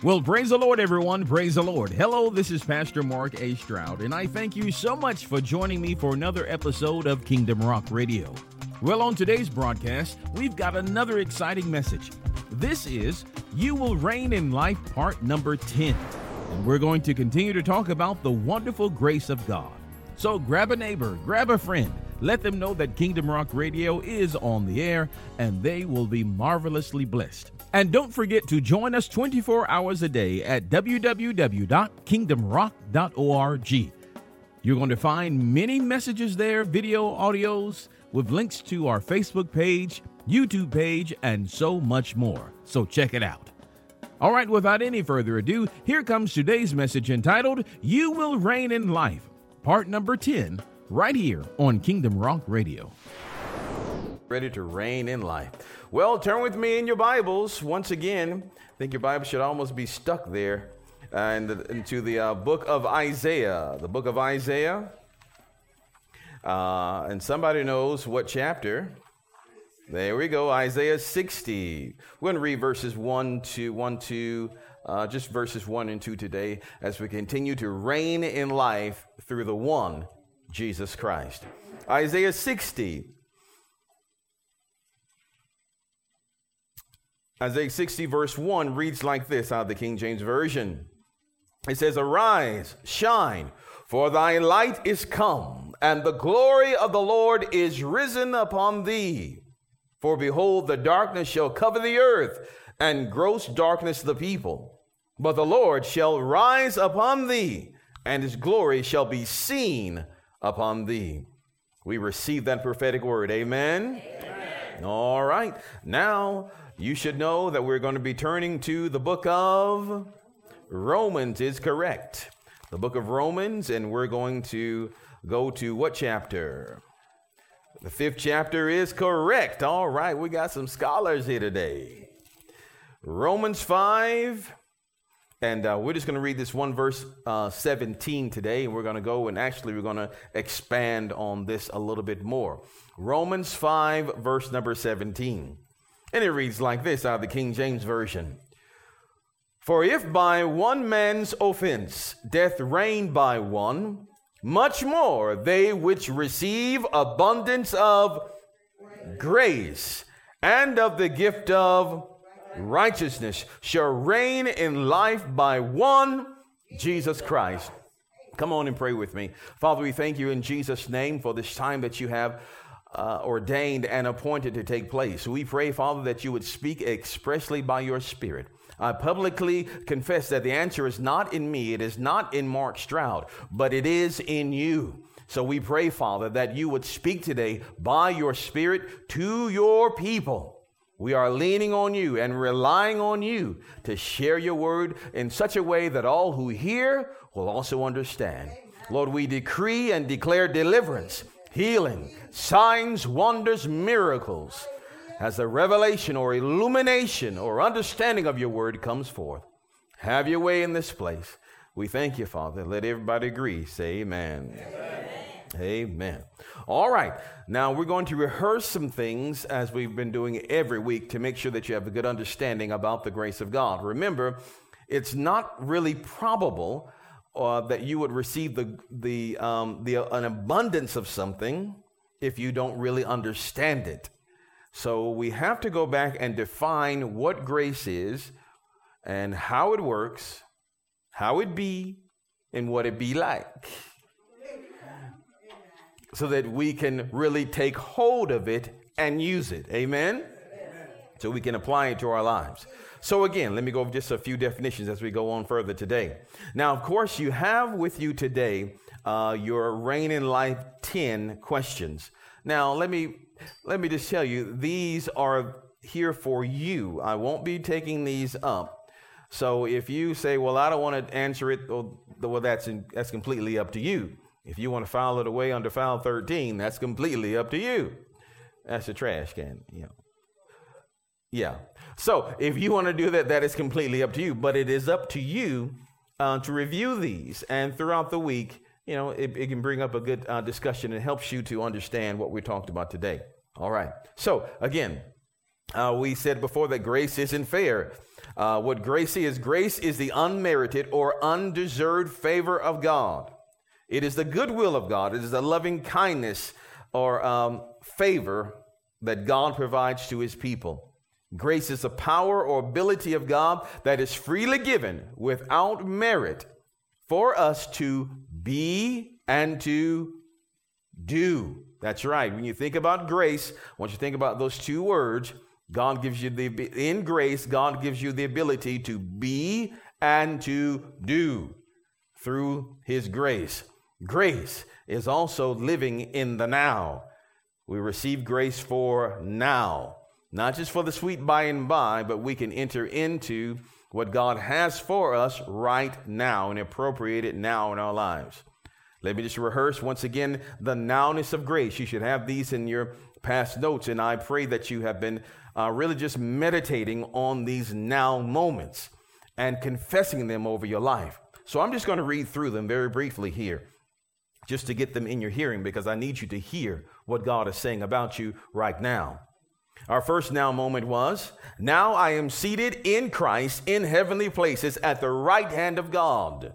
Well, praise the Lord, everyone. Praise the Lord. Hello, this is Pastor Mark A. Stroud, and I thank you so much for joining me for another episode of Kingdom Rock Radio. Well, on today's broadcast, we've got another exciting message. This is You Will Reign in Life, part number 10. And we're going to continue to talk about the wonderful grace of God. So grab a neighbor, grab a friend, let them know that Kingdom Rock Radio is on the air, and they will be marvelously blessed. And don't forget to join us 24 hours a day at www.kingdomrock.org. You're going to find many messages there, video, audios, with links to our Facebook page, YouTube page, and so much more. So check it out. All right, without any further ado, here comes today's message entitled You Will Reign in Life, part number 10, right here on Kingdom Rock Radio. Ready to reign in life. Well, turn with me in your Bibles once again. I think your Bible should almost be stuck there uh, the, into the uh, book of Isaiah. The book of Isaiah. Uh, and somebody knows what chapter. There we go, Isaiah 60. We're going to read verses 1 to 1 to uh, just verses 1 and 2 today as we continue to reign in life through the one, Jesus Christ. Isaiah 60, Isaiah 60, verse 1 reads like this out of the King James Version. It says, Arise, shine, for thy light is come, and the glory of the Lord is risen upon thee. For behold, the darkness shall cover the earth, and gross darkness the people. But the Lord shall rise upon thee, and his glory shall be seen upon thee. We receive that prophetic word. Amen. Amen. All right. Now, you should know that we're going to be turning to the book of Romans, is correct. The book of Romans, and we're going to go to what chapter? The fifth chapter is correct. All right, we got some scholars here today. Romans 5, and uh, we're just going to read this one verse uh, 17 today, and we're going to go and actually we're going to expand on this a little bit more. Romans 5, verse number 17. And it reads like this out of the King James Version For if by one man's offense death reigned by one, much more they which receive abundance of grace and of the gift of righteousness shall reign in life by one Jesus Christ. Come on and pray with me. Father, we thank you in Jesus' name for this time that you have uh, ordained and appointed to take place. We pray, Father, that you would speak expressly by your Spirit. I publicly confess that the answer is not in me, it is not in Mark Stroud, but it is in you. So we pray, Father, that you would speak today by your Spirit to your people. We are leaning on you and relying on you to share your word in such a way that all who hear will also understand. Lord, we decree and declare deliverance healing, signs, wonders, miracles, as the revelation or illumination or understanding of your word comes forth. Have your way in this place. We thank you, Father. Let everybody agree. Say amen. Amen. Amen. All right. Now we're going to rehearse some things as we've been doing every week to make sure that you have a good understanding about the grace of God. Remember, it's not really probable uh, that you would receive the, the, um, the, an abundance of something if you don't really understand it. So we have to go back and define what grace is and how it works, how it be, and what it be like. So that we can really take hold of it and use it. Amen? So we can apply it to our lives. So, again, let me go over just a few definitions as we go on further today. Now, of course, you have with you today uh, your Reign in Life 10 questions. Now, let me, let me just tell you, these are here for you. I won't be taking these up. So, if you say, well, I don't want to answer it, well, well that's, in, that's completely up to you. If you want to file it away under file 13, that's completely up to you. That's a trash can, you know. Yeah. So if you want to do that, that is completely up to you. But it is up to you uh, to review these. And throughout the week, you know, it, it can bring up a good uh, discussion and helps you to understand what we talked about today. All right. So again, uh, we said before that grace isn't fair. Uh, what grace is grace is the unmerited or undeserved favor of God. It is the goodwill of God. It is the loving kindness or um, favor that God provides to his people. Grace is the power or ability of God that is freely given without merit for us to be and to do. That's right. When you think about grace, once you think about those two words, God gives you the in grace, God gives you the ability to be and to do through his grace. Grace is also living in the now. We receive grace for now, not just for the sweet by and by, but we can enter into what God has for us right now and appropriate it now in our lives. Let me just rehearse once again the nowness of grace. You should have these in your past notes, and I pray that you have been uh, really just meditating on these now moments and confessing them over your life. So I'm just going to read through them very briefly here, just to get them in your hearing, because I need you to hear what God is saying about you right now. Our first now moment was Now I am seated in Christ in heavenly places at the right hand of God.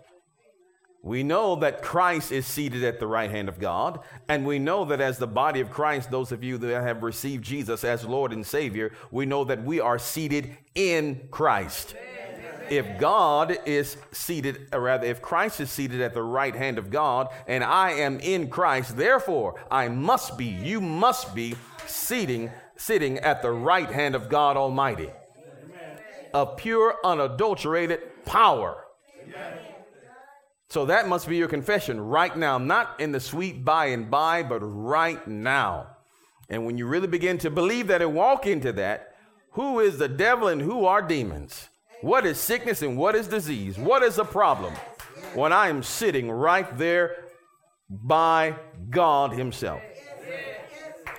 We know that Christ is seated at the right hand of God, and we know that as the body of Christ, those of you that have received Jesus as Lord and Savior, we know that we are seated in Christ. If God is seated, or rather, if Christ is seated at the right hand of God, and I am in Christ, therefore I must be, you must be seating, sitting at the right hand of God Almighty. Of pure, unadulterated power. So that must be your confession right now, not in the sweet by and by, but right now. And when you really begin to believe that and walk into that, who is the devil and who are demons? What is sickness and what is disease? What is a problem? When I am sitting right there by God Himself.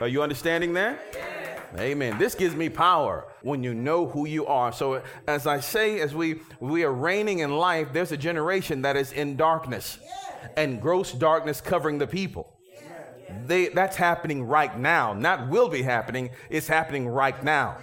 Are you understanding that? Amen. This gives me power when you know who you are. So as I say, as we we are reigning in life, there's a generation that is in darkness and gross darkness covering the people. They, that's happening right now. Not will be happening, it's happening right now.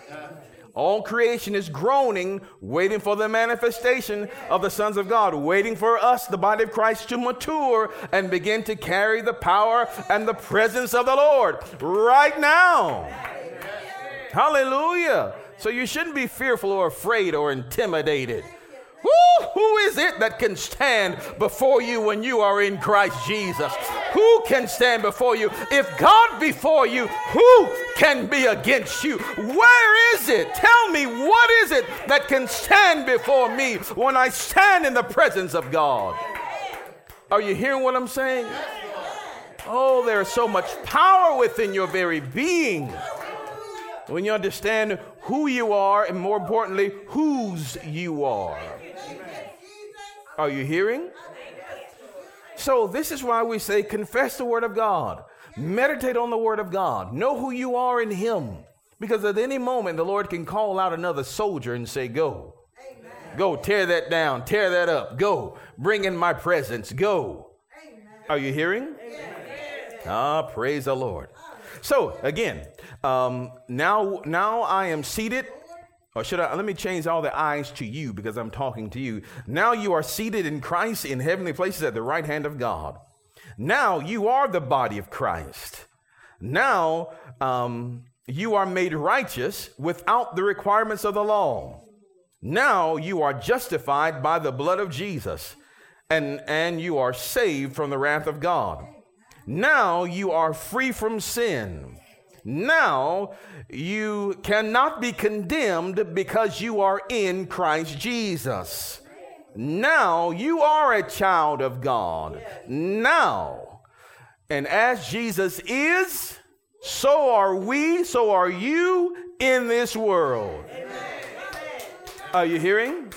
All creation is groaning, waiting for the manifestation of the sons of God, waiting for us, the body of Christ, to mature and begin to carry the power and the presence of the Lord right now. Hallelujah. So you shouldn't be fearful or afraid or intimidated. Who, is it that can stand before you when you are in Christ Jesus? Who can stand before you? If God before you, who can be against you? Where is it? Tell me, what is it that can stand before me when I stand in the presence of God? Are you hearing what I'm saying? Oh, there's so much power within your very being when you understand who you are and more importantly, whose you are. Are you hearing? So, this is why we say confess the Word of God, meditate on the Word of God, know who you are in Him. Because at any moment, the Lord can call out another soldier and say, Go. Amen. Go, tear that down, tear that up. Go, bring in my presence. Go. Amen. Are you hearing? Amen. Ah, praise the Lord. So, again, um, now, now I am seated. Or should I let me change all the eyes to you because I'm talking to you. Now you are seated in Christ in heavenly places at the right hand of God. Now you are the body of Christ. Now um, you are made righteous without the requirements of the law. Now you are justified by the blood of Jesus, and, and you are saved from the wrath of God. Now you are free from sin. Now you cannot be condemned because you are in Christ Jesus. Now you are a child of God. Now, and as Jesus is, so are we, so are you in this world. Are you hearing?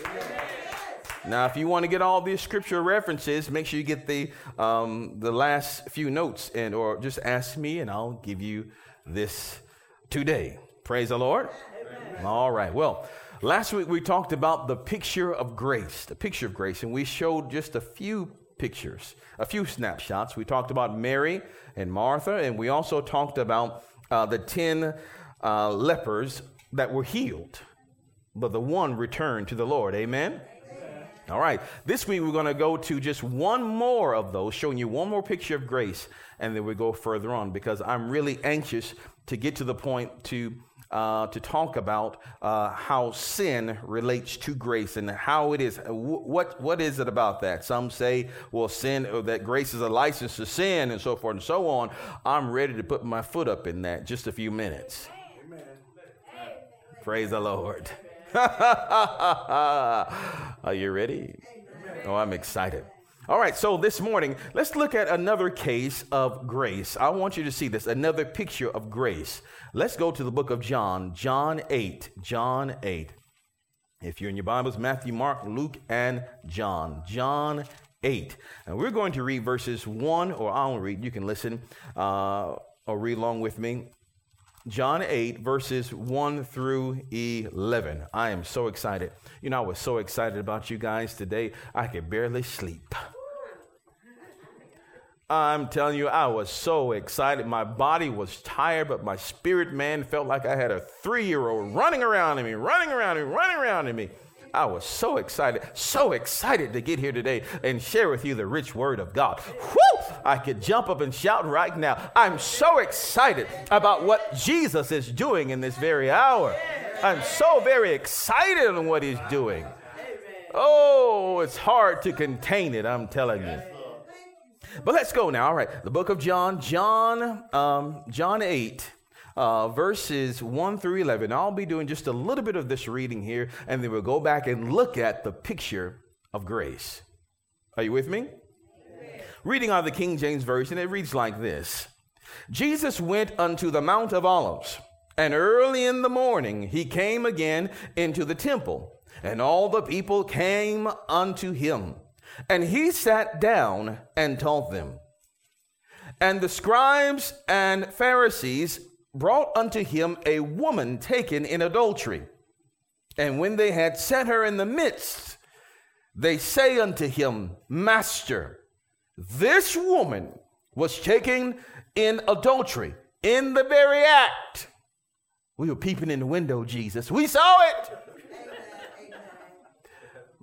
Now, if you want to get all these scripture references, make sure you get the um, the last few notes, and or just ask me, and I'll give you this today. Praise the Lord. Amen. All right. Well, last week we talked about the picture of grace, the picture of grace, and we showed just a few pictures, a few snapshots. We talked about Mary and Martha, and we also talked about uh, the 10 uh, lepers that were healed. but the one returned to the Lord. Amen? All right. This week we're going to go to just one more of those, showing you one more picture of grace, and then we go further on because I'm really anxious to get to the point to uh, to talk about uh, how sin relates to grace and how it is. What what is it about that? Some say, well, sin or that grace is a license to sin, and so forth and so on. I'm ready to put my foot up in that. Just a few minutes. Amen. Praise the Lord. Are you ready? Oh, I'm excited. All right, so this morning, let's look at another case of grace. I want you to see this, another picture of grace. Let's go to the book of John, John 8. John 8. If you're in your Bibles, Matthew, Mark, Luke, and John. John 8. And we're going to read verses 1, or I'll read, you can listen uh, or read along with me. John 8, verses 1 through 11. I am so excited. You know, I was so excited about you guys today, I could barely sleep. I'm telling you, I was so excited. My body was tired, but my spirit man felt like I had a three year old running around in me, running around in me, running around in me. I was so excited, so excited to get here today and share with you the rich word of God. Whoo! I could jump up and shout right now. I'm so excited about what Jesus is doing in this very hour. I'm so very excited on what he's doing. Oh, it's hard to contain it, I'm telling you. But let's go now. All right, the book of John, John, um, John 8. Uh, verses 1 through 11. I'll be doing just a little bit of this reading here, and then we'll go back and look at the picture of grace. Are you with me? Amen. Reading out of the King James Version, it reads like this Jesus went unto the Mount of Olives, and early in the morning he came again into the temple, and all the people came unto him. And he sat down and taught them. And the scribes and Pharisees brought unto him a woman taken in adultery. And when they had set her in the midst, they say unto him, Master, this woman was taken in adultery in the very act. We were peeping in the window, Jesus. We saw it.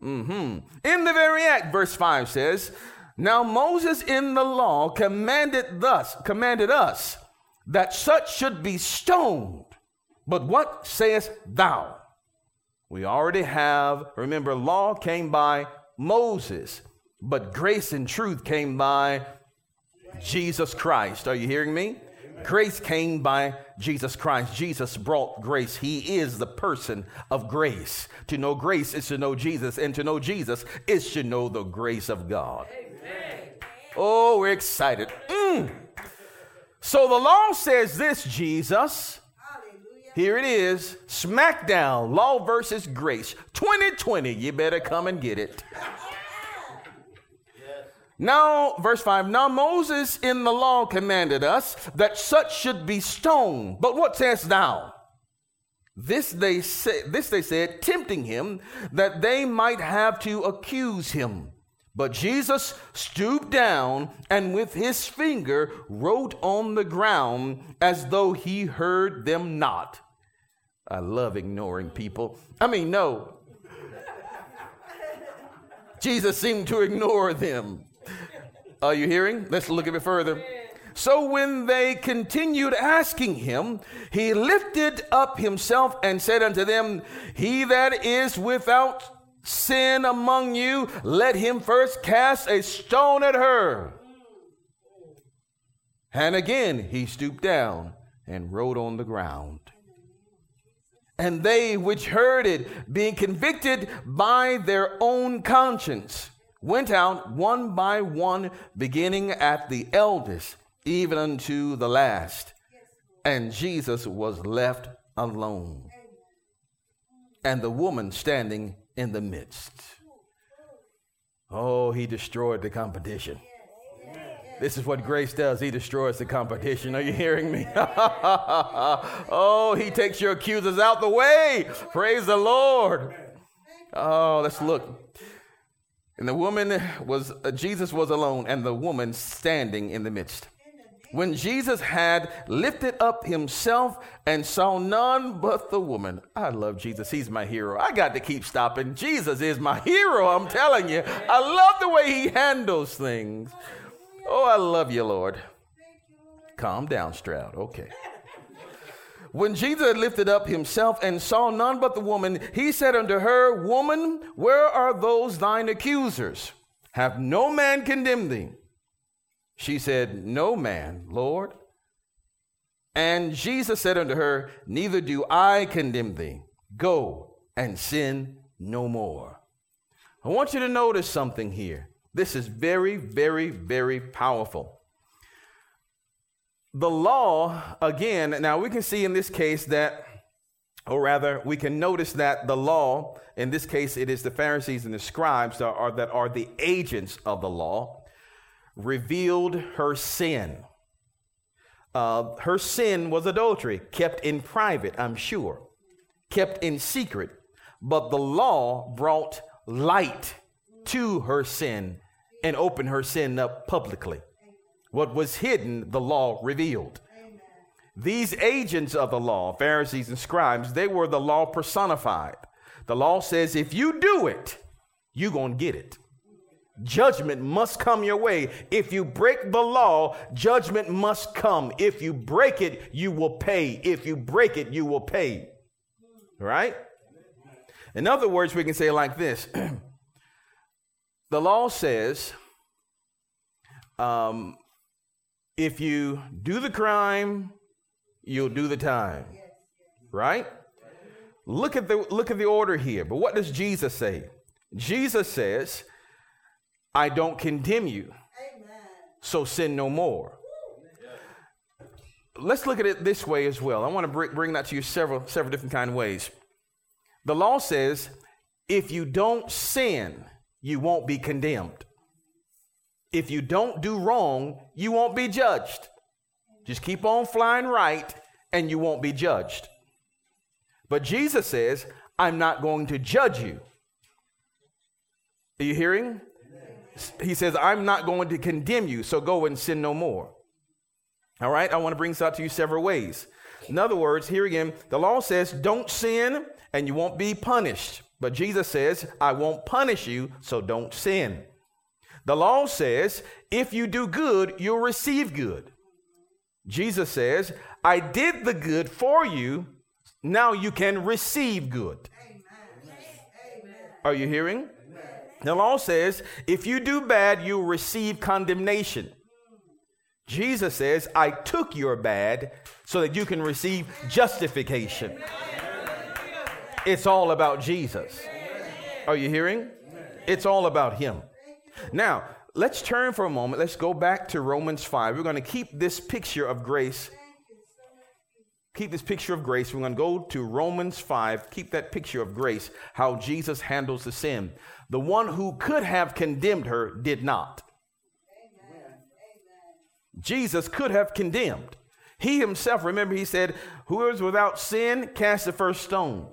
Mm-hmm. In the very act, verse 5 says, Now Moses in the law commanded thus, commanded us that such should be stoned. But what sayest thou? We already have, remember, law came by Moses, but grace and truth came by Jesus Christ. Are you hearing me? Grace came by Jesus Christ. Jesus brought grace. He is the person of grace. To know grace is to know Jesus, and to know Jesus is to know the grace of God. Amen. Oh, we're excited. Mm. So the law says this, Jesus. Here it is, smackdown, law versus grace. 2020, you better come and get it. Now, verse 5 Now Moses in the law commanded us that such should be stoned. But what sayest thou? This they, say, this they said, tempting him, that they might have to accuse him. But Jesus stooped down and with his finger wrote on the ground as though he heard them not. I love ignoring people. I mean, no. Jesus seemed to ignore them. Are you hearing? Let's look a bit further. So when they continued asking him, he lifted up himself and said unto them, He that is without sin among you, let him first cast a stone at her. And again he stooped down and wrote on the ground. And they which heard it, being convicted by their own conscience, went out one by one, beginning at the eldest, even unto the last. And Jesus was left alone, and the woman standing in the midst. Oh, he destroyed the competition. This is what grace does. He destroys the competition. Are you hearing me? oh, he takes your accusers out the way. Praise the Lord. Oh, let's look. And the woman was, uh, Jesus was alone, and the woman standing in the midst. When Jesus had lifted up himself and saw none but the woman. I love Jesus. He's my hero. I got to keep stopping. Jesus is my hero. I'm telling you. I love the way he handles things. Oh, I love you, Lord. Calm down, Stroud. Okay. When Jesus had lifted up himself and saw none but the woman, he said unto her, Woman, where are those thine accusers? Have no man condemned thee? She said, No man, Lord. And Jesus said unto her, Neither do I condemn thee. Go and sin no more. I want you to notice something here. This is very, very, very powerful. The law, again, now we can see in this case that, or rather, we can notice that the law, in this case, it is the Pharisees and the scribes that are, that are the agents of the law revealed her sin. Uh, her sin was adultery, kept in private, I'm sure, kept in secret. But the law brought light to her sin and opened her sin up publicly. What was hidden, the law revealed. These agents of the law, Pharisees and scribes, they were the law personified. The law says if you do it, you're going to get it. Judgment must come your way. If you break the law, judgment must come. If you break it, you will pay. If you break it, you will pay. Right? In other words, we can say like this The law says um, if you do the crime, you'll do the time. Right? Look at the look at the order here. But what does Jesus say? Jesus says, I don't condemn you. Amen. So sin no more. Let's look at it this way as well. I want to bring, bring that to you several, several different kind of ways. The law says if you don't sin, you won't be condemned. If you don't do wrong, you won't be judged. Just keep on flying right and you won't be judged. But Jesus says, I'm not going to judge you. Are you hearing? He says, I'm not going to condemn you, so go and sin no more. All right, I want to bring this out to you several ways. In other words, here again, the law says, don't sin and you won't be punished. But Jesus says, I won't punish you, so don't sin. The law says, if you do good, you'll receive good. Jesus says, I did the good for you, now you can receive good. Amen. Are you hearing? The law says, if you do bad, you'll receive condemnation. Jesus says, I took your bad so that you can receive justification. It's all about Jesus. Are you hearing? It's all about Him. Now, let's turn for a moment. Let's go back to Romans 5. We're going to keep this picture of grace. Keep this picture of grace. We're going to go to Romans 5. Keep that picture of grace, how Jesus handles the sin. The one who could have condemned her did not. Amen. Jesus could have condemned. He himself, remember, he said, Who is without sin, cast the first stone.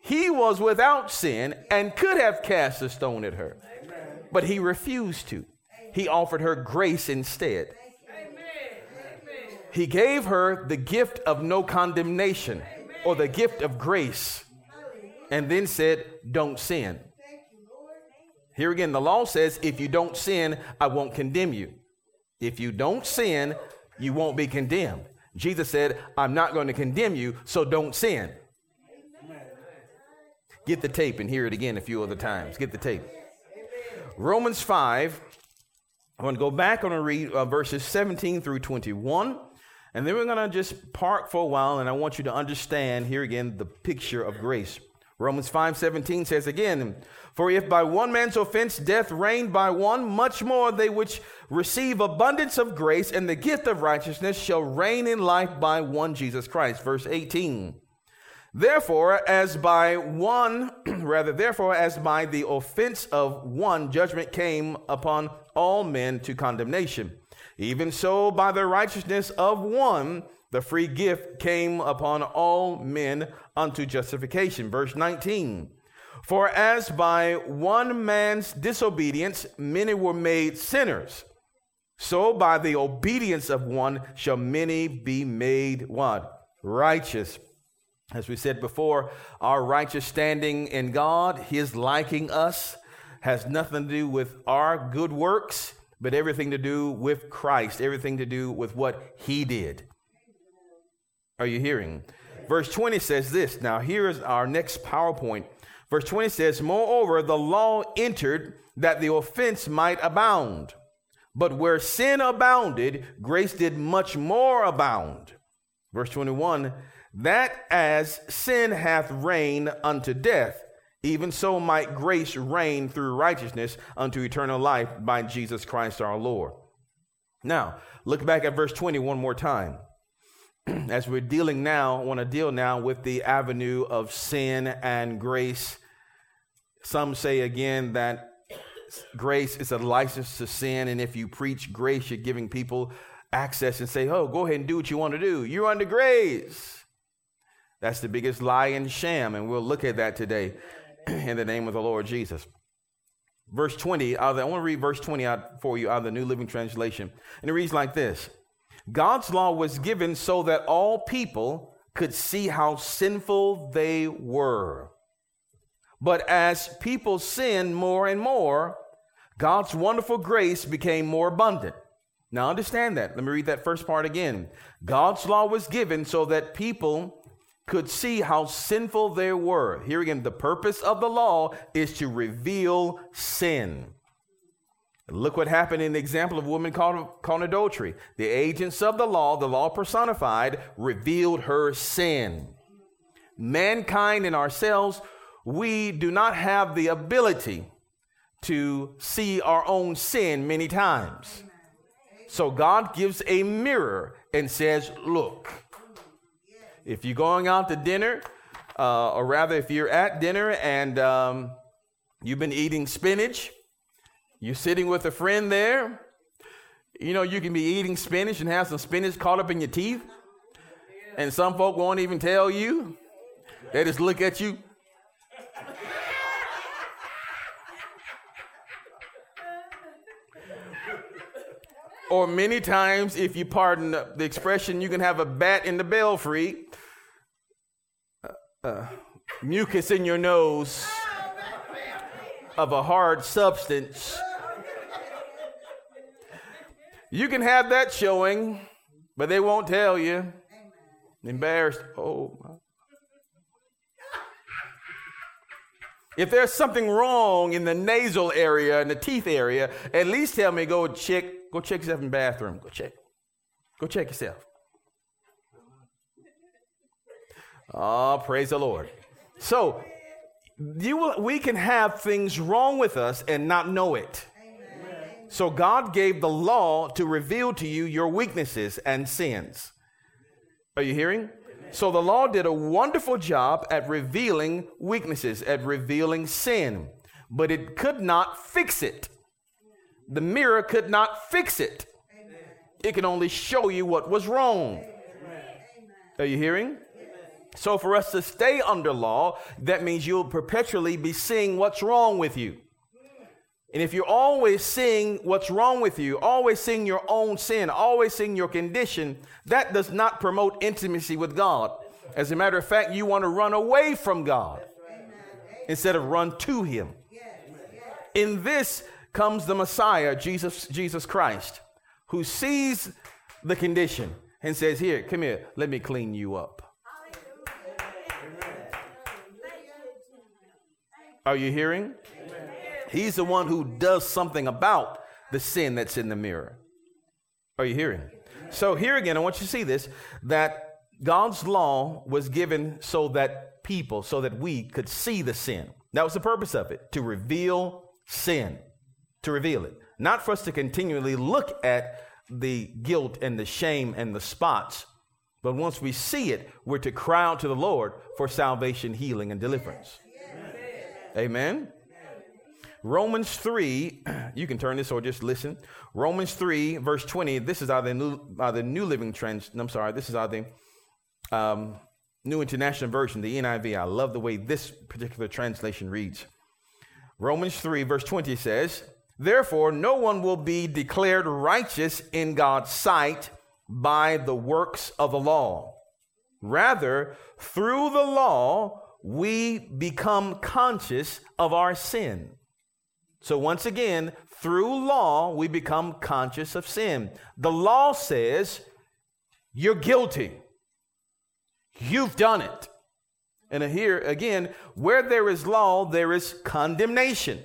He was without sin and could have cast a stone at her, Amen. but he refused to. He offered her grace instead. He gave her the gift of no condemnation or the gift of grace and then said, Don't sin. Here again, the law says, if you don't sin, I won't condemn you. If you don't sin, you won't be condemned. Jesus said, I'm not going to condemn you, so don't sin. Get the tape and hear it again a few other times. Get the tape. Romans 5, I'm going to go back. Going to read uh, verses 17 through 21. And then we're going to just park for a while, and I want you to understand here again the picture of grace. Romans 5:17 says again, "For if by one man's offense death reigned by one, much more they which receive abundance of grace and the gift of righteousness shall reign in life by one Jesus Christ." Verse 18. Therefore, as by one, rather, therefore, as by the offense of one, judgment came upon all men to condemnation. Even so, by the righteousness of one, the free gift came upon all men unto justification. Verse 19. For as by one man's disobedience many were made sinners, So by the obedience of one shall many be made what? Righteous. As we said before, our righteous standing in God, His liking us, has nothing to do with our good works, but everything to do with Christ, everything to do with what He did. Are you hearing? Verse 20 says this. Now, here is our next PowerPoint. Verse 20 says, Moreover, the law entered that the offense might abound. But where sin abounded, grace did much more abound. Verse 21 That as sin hath reigned unto death, even so might grace reign through righteousness unto eternal life by Jesus Christ our Lord. Now, look back at verse 20 one more time. As we're dealing now, want to deal now with the avenue of sin and grace. Some say again that grace is a license to sin, and if you preach grace, you're giving people access and say, Oh, go ahead and do what you want to do. You're under grace. That's the biggest lie and sham, and we'll look at that today in the name of the Lord Jesus. Verse 20, I want to read verse 20 out for you out of the New Living Translation. And it reads like this God's law was given so that all people could see how sinful they were. But as people sinned more and more, God's wonderful grace became more abundant. Now understand that. Let me read that first part again. God's law was given so that people could see how sinful they were. Here again, the purpose of the law is to reveal sin. Look what happened in the example of a woman caught, caught adultery. The agents of the law, the law personified, revealed her sin. Mankind and ourselves, we do not have the ability to see our own sin many times. So God gives a mirror and says, Look, if you're going out to dinner, uh, or rather, if you're at dinner and um, you've been eating spinach, you're sitting with a friend there, you know, you can be eating spinach and have some spinach caught up in your teeth. And some folk won't even tell you. They just look at you. or many times, if you pardon the expression, you can have a bat in the belfry uh, mucus in your nose of a hard substance. You can have that showing, but they won't tell you. Embarrassed. Oh. If there's something wrong in the nasal area and the teeth area, at least tell me go check, go check yourself in the bathroom. Go check. Go check yourself. Oh, praise the Lord. So, you will, we can have things wrong with us and not know it. So, God gave the law to reveal to you your weaknesses and sins. Are you hearing? So, the law did a wonderful job at revealing weaknesses, at revealing sin, but it could not fix it. The mirror could not fix it. It can only show you what was wrong. Are you hearing? So, for us to stay under law, that means you'll perpetually be seeing what's wrong with you. And if you're always seeing what's wrong with you, always seeing your own sin, always seeing your condition, that does not promote intimacy with God. As a matter of fact, you want to run away from God instead of run to Him. In this comes the Messiah, Jesus, Jesus Christ, who sees the condition and says, Here, come here, let me clean you up. Are you hearing? Amen. He's the one who does something about the sin that's in the mirror. Are you hearing? So, here again, I want you to see this that God's law was given so that people, so that we could see the sin. That was the purpose of it to reveal sin, to reveal it. Not for us to continually look at the guilt and the shame and the spots, but once we see it, we're to cry out to the Lord for salvation, healing, and deliverance. Amen. Romans 3, you can turn this or just listen. Romans 3, verse 20. This is out of the New, out the New Living Trans. I'm sorry, this is out of the um, New International Version, the NIV. I love the way this particular translation reads. Romans 3, verse 20 says, Therefore, no one will be declared righteous in God's sight by the works of the law. Rather, through the law, we become conscious of our sin. So, once again, through law, we become conscious of sin. The law says you're guilty, you've done it. And here again, where there is law, there is condemnation,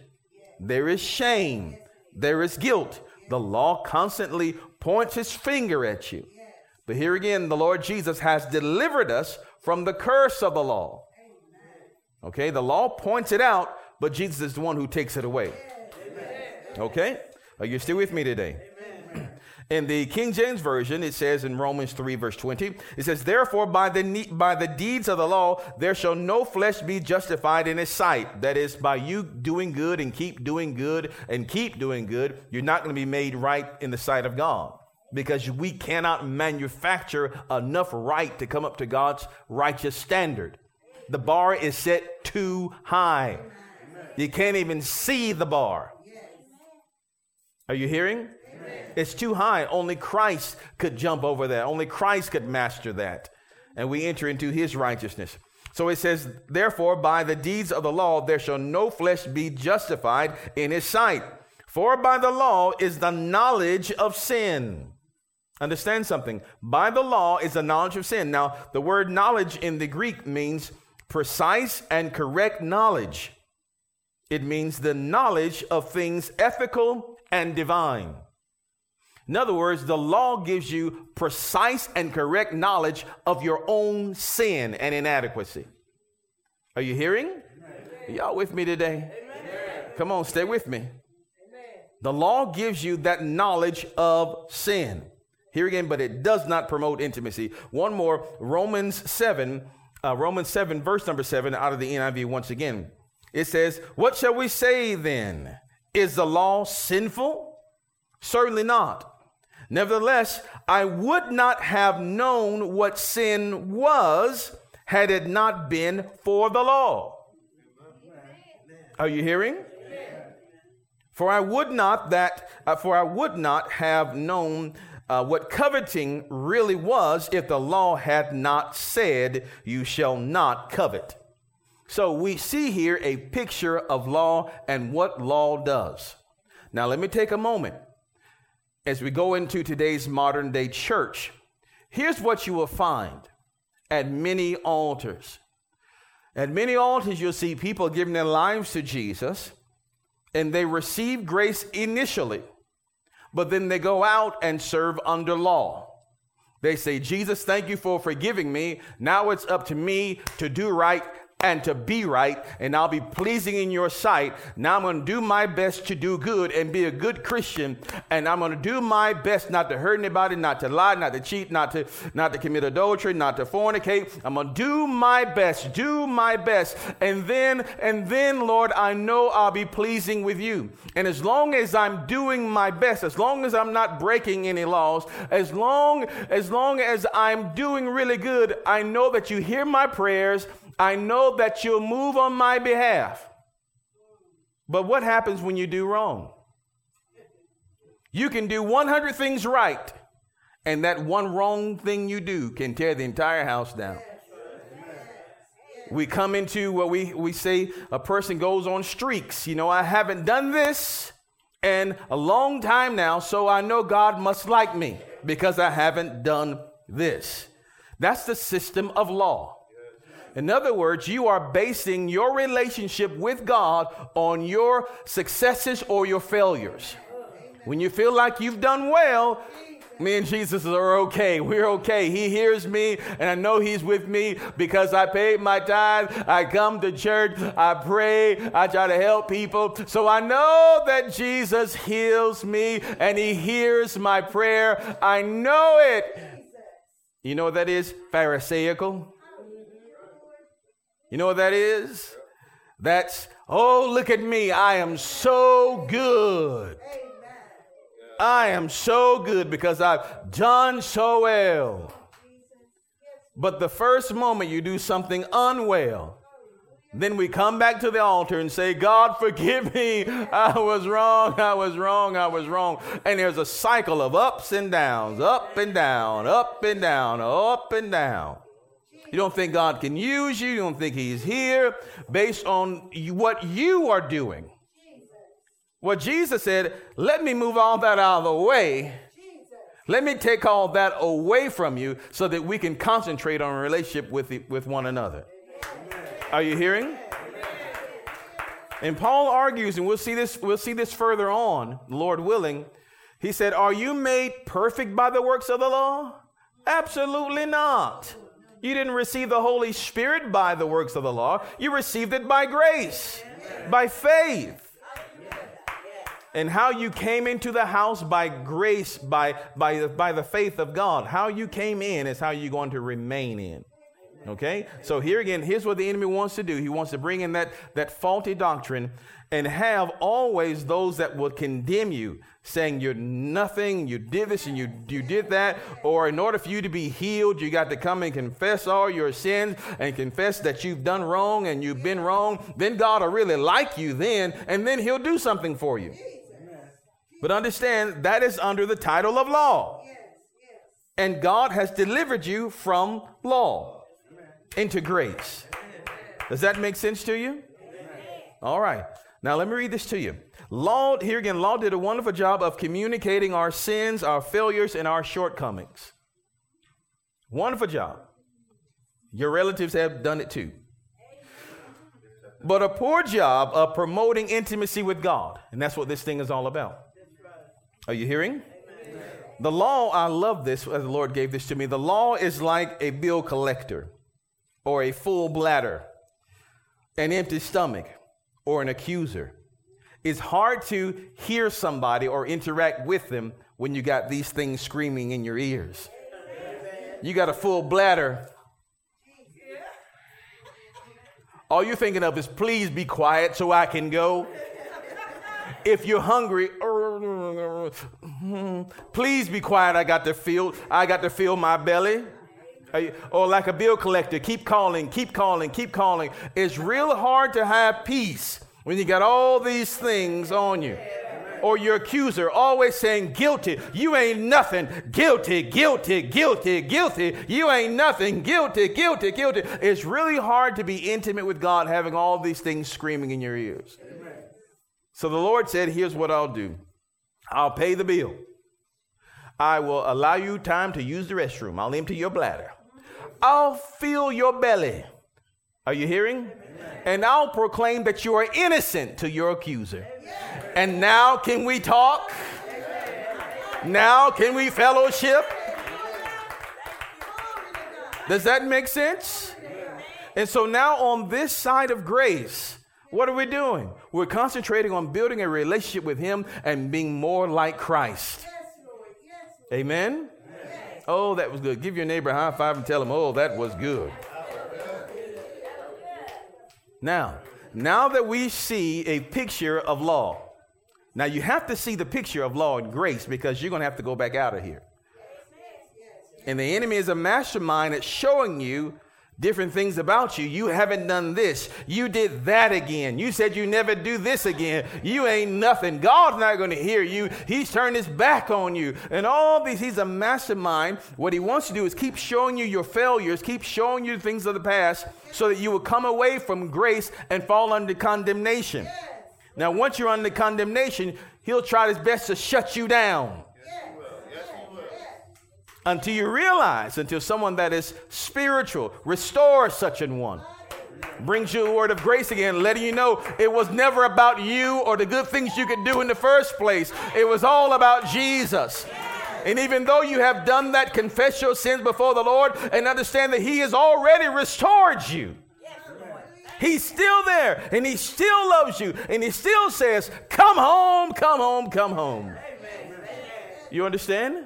there is shame, there is guilt. The law constantly points his finger at you. But here again, the Lord Jesus has delivered us from the curse of the law. Okay, the law points it out, but Jesus is the one who takes it away. Okay, are you still with me today? In the King James Version, it says in Romans 3, verse 20, it says, Therefore, by the, by the deeds of the law, there shall no flesh be justified in his sight. That is, by you doing good and keep doing good and keep doing good, you're not going to be made right in the sight of God because we cannot manufacture enough right to come up to God's righteous standard. The bar is set too high. You can't even see the bar. Are you hearing? It's too high. Only Christ could jump over that. Only Christ could master that. And we enter into his righteousness. So it says, Therefore, by the deeds of the law, there shall no flesh be justified in his sight. For by the law is the knowledge of sin. Understand something. By the law is the knowledge of sin. Now, the word knowledge in the Greek means precise and correct knowledge. It means the knowledge of things ethical and divine. In other words, the law gives you precise and correct knowledge of your own sin and inadequacy. Are you hearing? Amen. Y'all with me today? Amen. Come on, stay with me. Amen. The law gives you that knowledge of sin. Here again, but it does not promote intimacy. One more, Romans 7, uh, Romans 7, verse number 7, out of the NIV once again. It says, What shall we say then? Is the law sinful? Certainly not. Nevertheless, I would not have known what sin was had it not been for the law. Are you hearing? For I would not that uh, for I would not have known uh, what coveting really was if the law had not said, You shall not covet. So we see here a picture of law and what law does. Now, let me take a moment. As we go into today's modern day church, here's what you will find at many altars. At many altars, you'll see people giving their lives to Jesus, and they receive grace initially but then they go out and serve under law. They say, Jesus, thank you for forgiving me. Now it's up to me to do right and to be right, and I'll be pleasing in your sight. Now I'm going to do my best to do good and be a good Christian, and I'm going to do my best not to hurt anybody, not to lie, not to cheat, not to not to commit adultery, not to fornicate. I'm going to do my best, do my best, and then and then, Lord, I know I'll be pleasing with you. And as long as I'm doing my best, as long as I'm not breaking any laws, as long as long as I'm doing really good, I know that you hear my prayers I know that you'll move on my behalf. But what happens when you do wrong? You can do 100 things right, and that one wrong thing you do can tear the entire house down. We come into what we, we say a person goes on streaks. You know, I haven't done this in a long time now, so I know God must like me because I haven't done this. That's the system of law. In other words, you are basing your relationship with God on your successes or your failures. When you feel like you've done well, me and Jesus are okay. We're okay. He hears me, and I know He's with me because I paid my tithe. I come to church. I pray. I try to help people. So I know that Jesus heals me and He hears my prayer. I know it. You know what that is? Pharisaical. You know what that is? That's, oh, look at me. I am so good. I am so good because I've done so well. But the first moment you do something unwell, Then we come back to the altar and say, God, forgive me. I was wrong. I was wrong. I was wrong. And there's a cycle of ups and downs, up and down, up and down, up and down. You don't think God can use you. You don't think He's here based on what you are doing. What Jesus said, let me move all that out of the way. Let me take all that away from you so that we can concentrate on a relationship with, the, with one another. Are you hearing? And Paul argues, and we'll see this, we'll see this further on, Lord willing. He said, Are you made perfect by the works of the law? Absolutely not. You didn't receive the Holy Spirit by the works of the law. You received it by grace, by faith. And how you came into the house by grace, by, by, by the faith of God. How you came in is how you're going to remain in. Okay? So here again, here's what the enemy wants to do. He wants to bring in that, that faulty doctrine and have always those that will condemn you, saying you're nothing, you did this and you, you did that. Or in order for you to be healed, you got to come and confess all your sins and confess that you've done wrong and you've been wrong. Then God will really like you then, and then he'll do something for you. But understand that is under the title of law. And God has delivered you from law into grace. Does that make sense to you? All right. Now let me read this to you. Law, here again, law did a wonderful job of communicating our sins, our failures, and our shortcomings. Wonderful job. Your relatives have done it too. But a poor job of promoting intimacy with God. And that's what this thing is all about. Are you hearing? The law, I love this the Lord gave this to me. The law is like a bill collector or a full bladder, an empty stomach, or an accuser. It's hard to hear somebody or interact with them when you got these things screaming in your ears. You got a full bladder. All you're thinking of is, please be quiet so I can go. If you're hungry, please be quiet. I got to feel, I got to feel my belly or like a bill collector, keep calling, keep calling, keep calling. It's real hard to have peace when you got all these things on you. Or your accuser always saying, guilty, you ain't nothing, guilty, guilty, guilty, guilty, you ain't nothing, guilty, guilty, guilty. It's really hard to be intimate with God having all these things screaming in your ears. So the Lord said, Here's what I'll do I'll pay the bill. I will allow you time to use the restroom. I'll empty your bladder. I'll fill your belly. Are you hearing? Amen. And I'll proclaim that you are innocent to your accuser. Amen. And now can we talk? Amen. Now can we fellowship? Does that make sense? And so now on this side of grace, what are we doing? We're concentrating on building a relationship with Him and being more like Christ. Amen? Oh, that was good. Give your neighbor a high five and tell him, oh, that was good. Now, now that we see a picture of law, now you have to see the picture of law and grace because you're going to have to go back out of here. And the enemy is a mastermind at showing you different things about you. You haven't done this. You did that again. You said you never do this again. You ain't nothing. God's not going to hear you. He's turned his back on you. And all these, he's a mastermind. What he wants to do is keep showing you your failures, keep showing you things of the past so that you will come away from grace and fall under condemnation. Now, once you're under condemnation, he'll try his best to shut you down until you realize, until someone that is spiritual restores such an one. Brings you a word of grace again, letting you know it was never about you or the good things you could do in the first place. It was all about Jesus. And even though you have done that, confess your sins before the Lord and understand that He has already restored you. He's still there and He still loves you and He still says, Come home, come home, come home. You understand?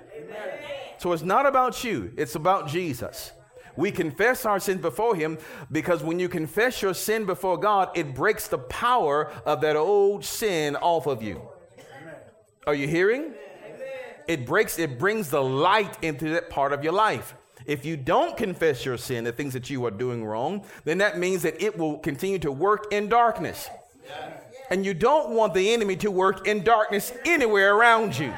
So it's not about you, it's about Jesus. We confess our sins before Him because when you confess your sin before God, it breaks the power of that old sin off of you. Are you hearing? It breaks, it brings the light into that part of your life. If you don't confess your sin, the things that you are doing wrong, then that means that it will continue to work in darkness. And you don't want the enemy to work in darkness anywhere around you.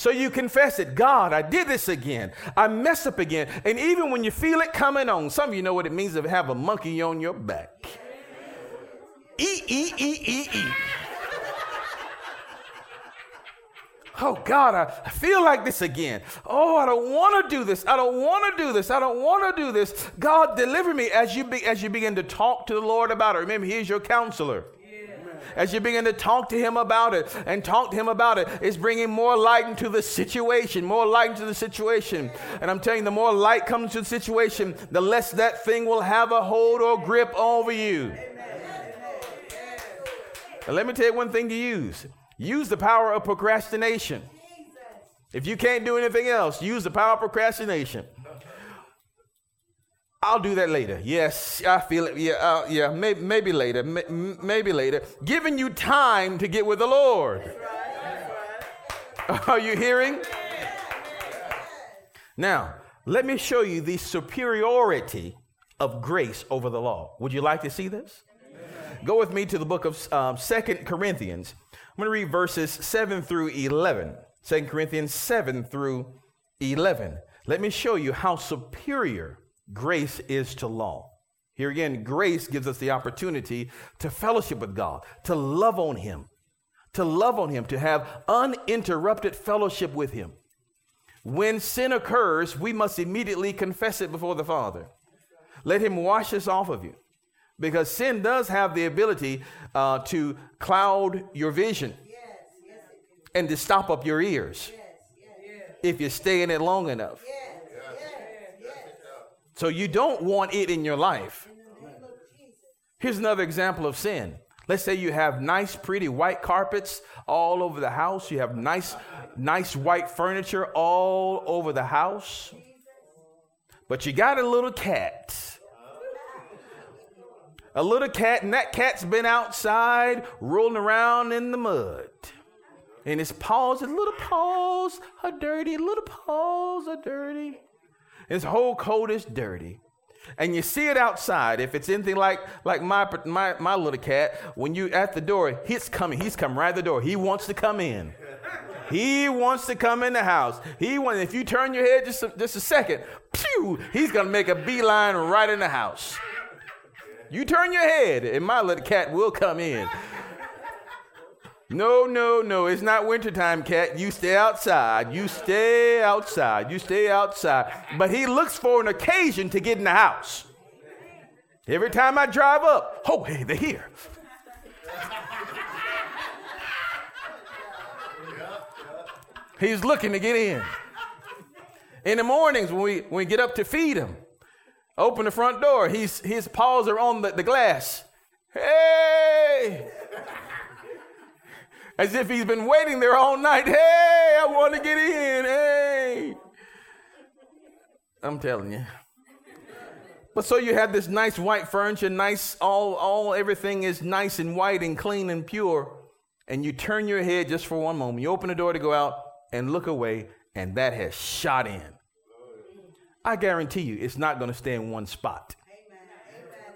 So you confess it. God, I did this again. I messed up again. And even when you feel it coming on, some of you know what it means to have a monkey on your back. E, e, e, e, e. Oh God, I, feel like this again. Oh, I don't want to do this. I don't want to do this. I don't want to do this. God, deliver me as you be, as you begin to talk to the Lord about it. Remember, He's your counselor. As you begin to talk to him about it and talk to him about it, it's bringing more light into the situation, more light into the situation. And I'm telling you, the more light comes to the situation, the less that thing will have a hold or grip over you. Now, let me tell you one thing to use use the power of procrastination. If you can't do anything else, use the power of procrastination. I'll do that later. Yes, I feel it. Yeah, uh, yeah, maybe, maybe later. May, maybe later. Giving you time to get with the Lord. Are you hearing? Now, let me show you the superiority of grace over the law. Would you like to see this? Go with me to the book of um, Second Corinthians. I'm going to read verses 7 through 11. 2 Corinthians 7 through 11. Let me show you how superior grace is to law. Here again, grace gives us the opportunity to fellowship with God, to love on Him, to love on Him, to have uninterrupted fellowship with Him. When sin occurs, we must immediately confess it before the Father. Let Him wash us off of you. Because sin does have the ability uh, to cloud your vision and to stop up your ears if you stay in it long enough. So you don't want it in your life. Here's another example of sin. Let's say you have nice, pretty white carpets all over the house. You have nice, nice white furniture all over the house. But you got a little cat. A little cat, and that cat's been outside rolling around in the mud. And his paws, his little paws are dirty, little paws are dirty. His whole coat is dirty. And you see it outside. If it's anything like like my my my little cat, when you at the door, he's coming. He's come right at the door. He wants to come in. He wants to come in the house. He wants. If you turn your head just a, just a second, pew, he's gonna make a beeline right in the house. You turn your head, and my little cat will come in. No, no, no. It's not wintertime, cat. You stay outside. You stay outside. You stay outside. But he looks for an occasion to get in the house. Every time I drive up, oh, hey, they're here. He's looking to get in. In the mornings, when we, when we get up to feed him, open the front door, he's, his paws are on the, the glass. Hey! As if he's been waiting there all night. Hey, I want to get in. Hey. I'm telling you. But so you have this nice white furniture, nice, all, all, everything is nice and white and clean and pure. And you turn your head just for one moment. You open the door to go out and look away, and that has shot in. I guarantee you it's not going to stay in one spot.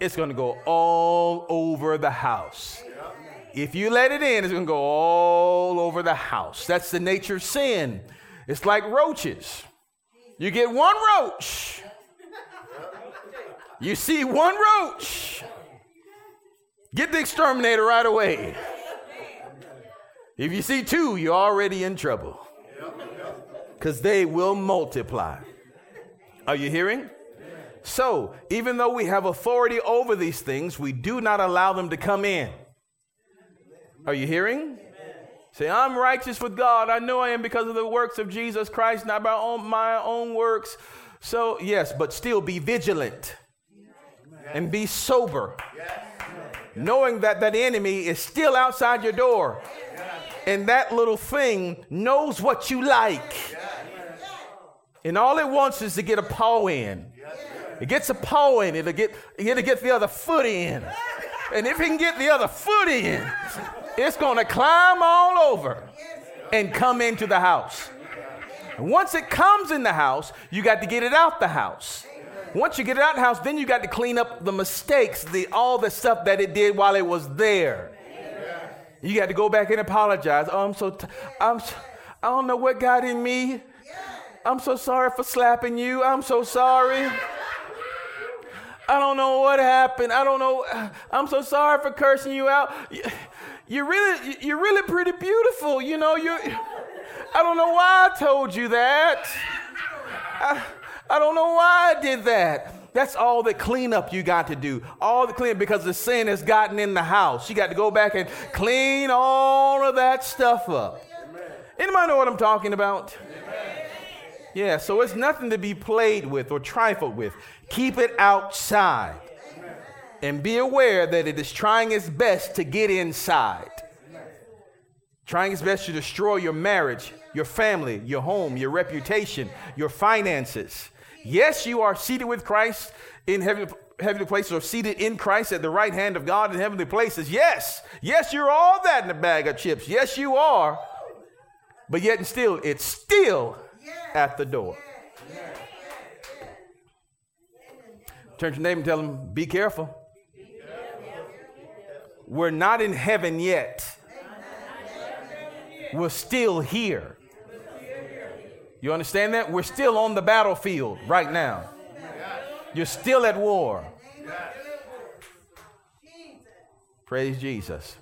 It's going to go all over the house. If you let it in, it's going to go all over the house. That's the nature of sin. It's like roaches. You get one roach. You see one roach. Get the exterminator right away. If you see two, you're already in trouble. Because they will multiply. Are you hearing? So, even though we have authority over these things, we do not allow them to come in. Are you hearing? Say, I'm righteous with God. I know I am because of the works of Jesus Christ, not by own, my own works. So, yes, but still be vigilant and be sober, knowing that that enemy is still outside your door. And that little thing knows what you like. And all it wants is to get a paw in. It gets a paw in, it'll get, it'll get the other foot in. And if he can get the other foot in, it's going to climb all over and come into the house. And once it comes in the house, you got to get it out the house. Once you get it out the house, then you got to clean up the mistakes, the all the stuff that it did while it was there. You got to go back and apologize. Oh, I'm so, t- I'm, so, I don't know what got in me. I'm so sorry for slapping you. I'm so sorry. I don't know what happened. I don't know. I'm so sorry for cursing you out. You're really, you're really pretty beautiful. You know, you. I don't know why I told you that. I, I don't know why I did that. That's all the cleanup you got to do. All the cleanup because the sin has gotten in the house. You got to go back and clean all of that stuff up. Anybody know what I'm talking about? Yeah, so it's nothing to be played with or trifled with. Keep it outside. And be aware that it is trying its best to get inside. Trying its best to destroy your marriage, your family, your home, your reputation, your finances. Yes, you are seated with Christ in heavenly, heavenly places or seated in Christ at the right hand of God in heavenly places. Yes, yes, you're all that in a bag of chips. Yes, you are. But yet and still, it's still at the door. Turn to your name and tell him, be careful. We're not in heaven yet. We're still here. You understand that? We're still on the battlefield right now. You're still at war. Praise Jesus.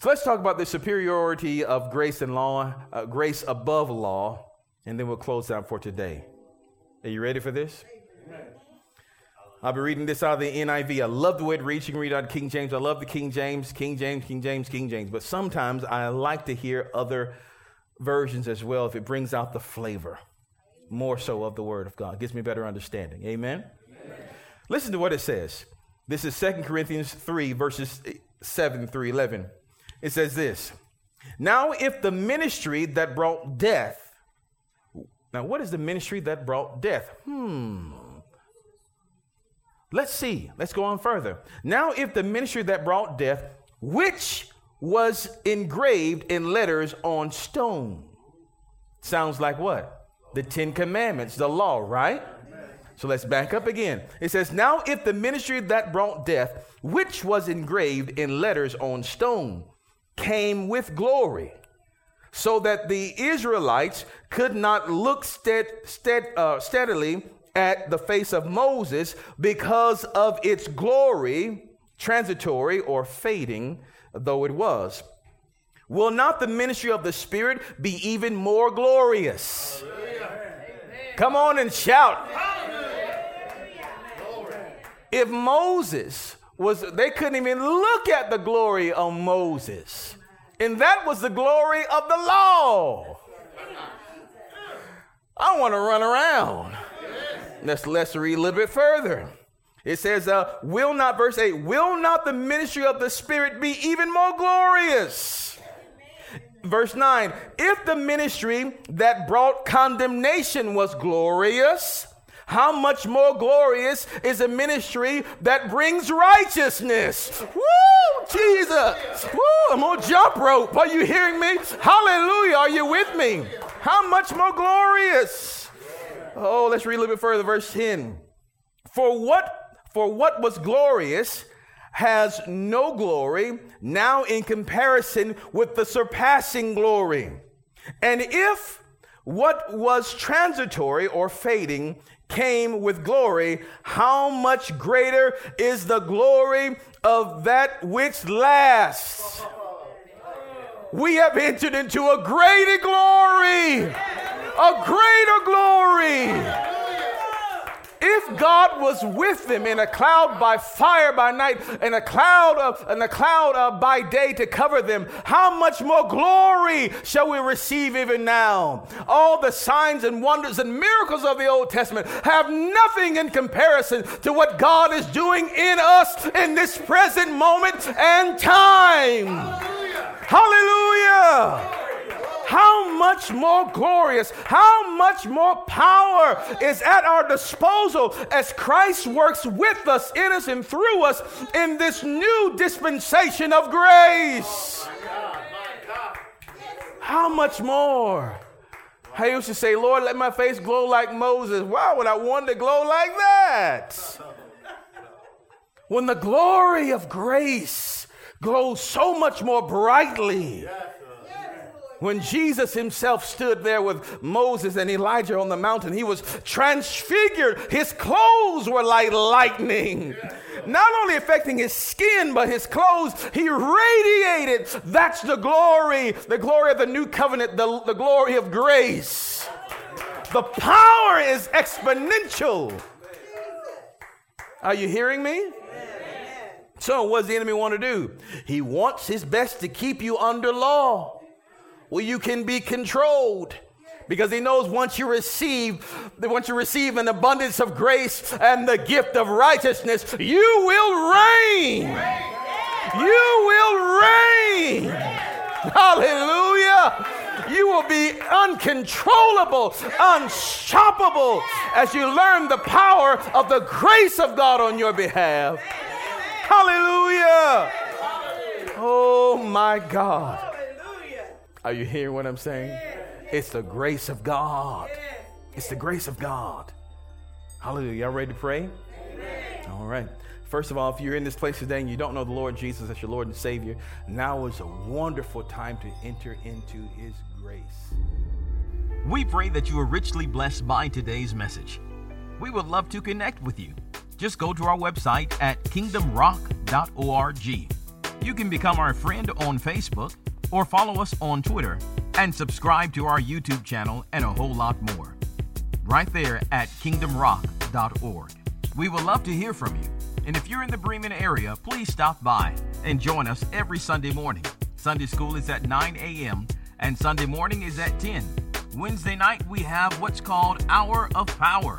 So let's talk about the superiority of grace and law, uh, grace above law, and then we'll close out for today. Are you ready for this? I'll be reading this out of the NIV. I love the way it reads. You can read out of King James. I love the King James, King James, King James, King James. But sometimes I like to hear other versions as well if it brings out the flavor more so of the Word of God. It gives me better understanding. Amen? Amen? Listen to what it says. This is 2 Corinthians 3, verses 7 through 11. It says this Now, if the ministry that brought death, now what is the ministry that brought death? Hmm. Let's see. Let's go on further. Now, if the ministry that brought death, which was engraved in letters on stone, sounds like what? The Ten Commandments, the law, right? So let's back up again. It says, Now, if the ministry that brought death, which was engraved in letters on stone, came with glory, so that the Israelites could not look stead, stead, uh, steadily at the face of Moses because of its glory, transitory or fading though it was. Will not the ministry of the Spirit be even more glorious? Come on and shout. If Moses was, they couldn't even look at the glory of Moses. And that was the glory of the law. I want to run around. Let's, let's read a little bit further. It says, uh, will not, verse 8, will not the ministry of the Spirit be even more glorious? Verse 9, if the ministry that brought condemnation was glorious, how much more glorious is a ministry that brings righteousness? Woo, Jesus. Woo, I'm on jump rope. Are you hearing me? Hallelujah. Are you with me? How much more glorious? Oh, let's read a little bit further. Verse 10. For what, for what was glorious has no glory now in comparison with the surpassing glory. And if what was transitory or fading came with glory, how much greater is the glory of that which lasts? We have entered into a greater glory, a greater glory. If God was with them in a cloud by fire by night and a cloud of and a cloud uh, by day to cover them, how much more glory shall we receive even now? All the signs and wonders and miracles of the Old Testament have nothing in comparison to what God is doing in us in this present moment and time. Hallelujah. How much more glorious, how much more power is at our disposal as Christ works with us, in us, and through us in this new dispensation of grace? How much more? I used to say, Lord, let my face glow like Moses. Why would I want to glow like that? When the glory of grace glows so much more brightly. When Jesus himself stood there with Moses and Elijah on the mountain, he was transfigured. His clothes were like lightning. Not only affecting his skin, but his clothes, he radiated. That's the glory, the glory of the new covenant, the, the glory of grace. The power is exponential. Are you hearing me? So, what does the enemy want to do? He wants his best to keep you under law well, you can be controlled. Because he knows once you receive once you receive an abundance of grace and the gift of righteousness you will reign. You will reign. Hallelujah. You will be uncontrollable unstoppable as you learn the power of the grace of god on your behalf hallelujah oh my god are you hearing what I'm saying? It's the grace of God. It's the grace of God. Hallelujah. Y'all ready to pray? All right. First of all, if you're in this place today and you don't know the Lord Jesus as your Lord and Savior, now is a wonderful time to enter into His grace. We pray that you are richly blessed by today's message. We would love to connect with you. Just go to our website at kingdomrock.org. You can become our friend on Facebook or follow us on Twitter and subscribe to our YouTube channel and a whole lot more. Right there at kingdomrock.org. We would love to hear from you. And if you're in the Bremen area, please stop by and join us every Sunday morning. Sunday school is at 9 a.m. and Sunday morning is at 10. Wednesday night we have what's called Hour of Power.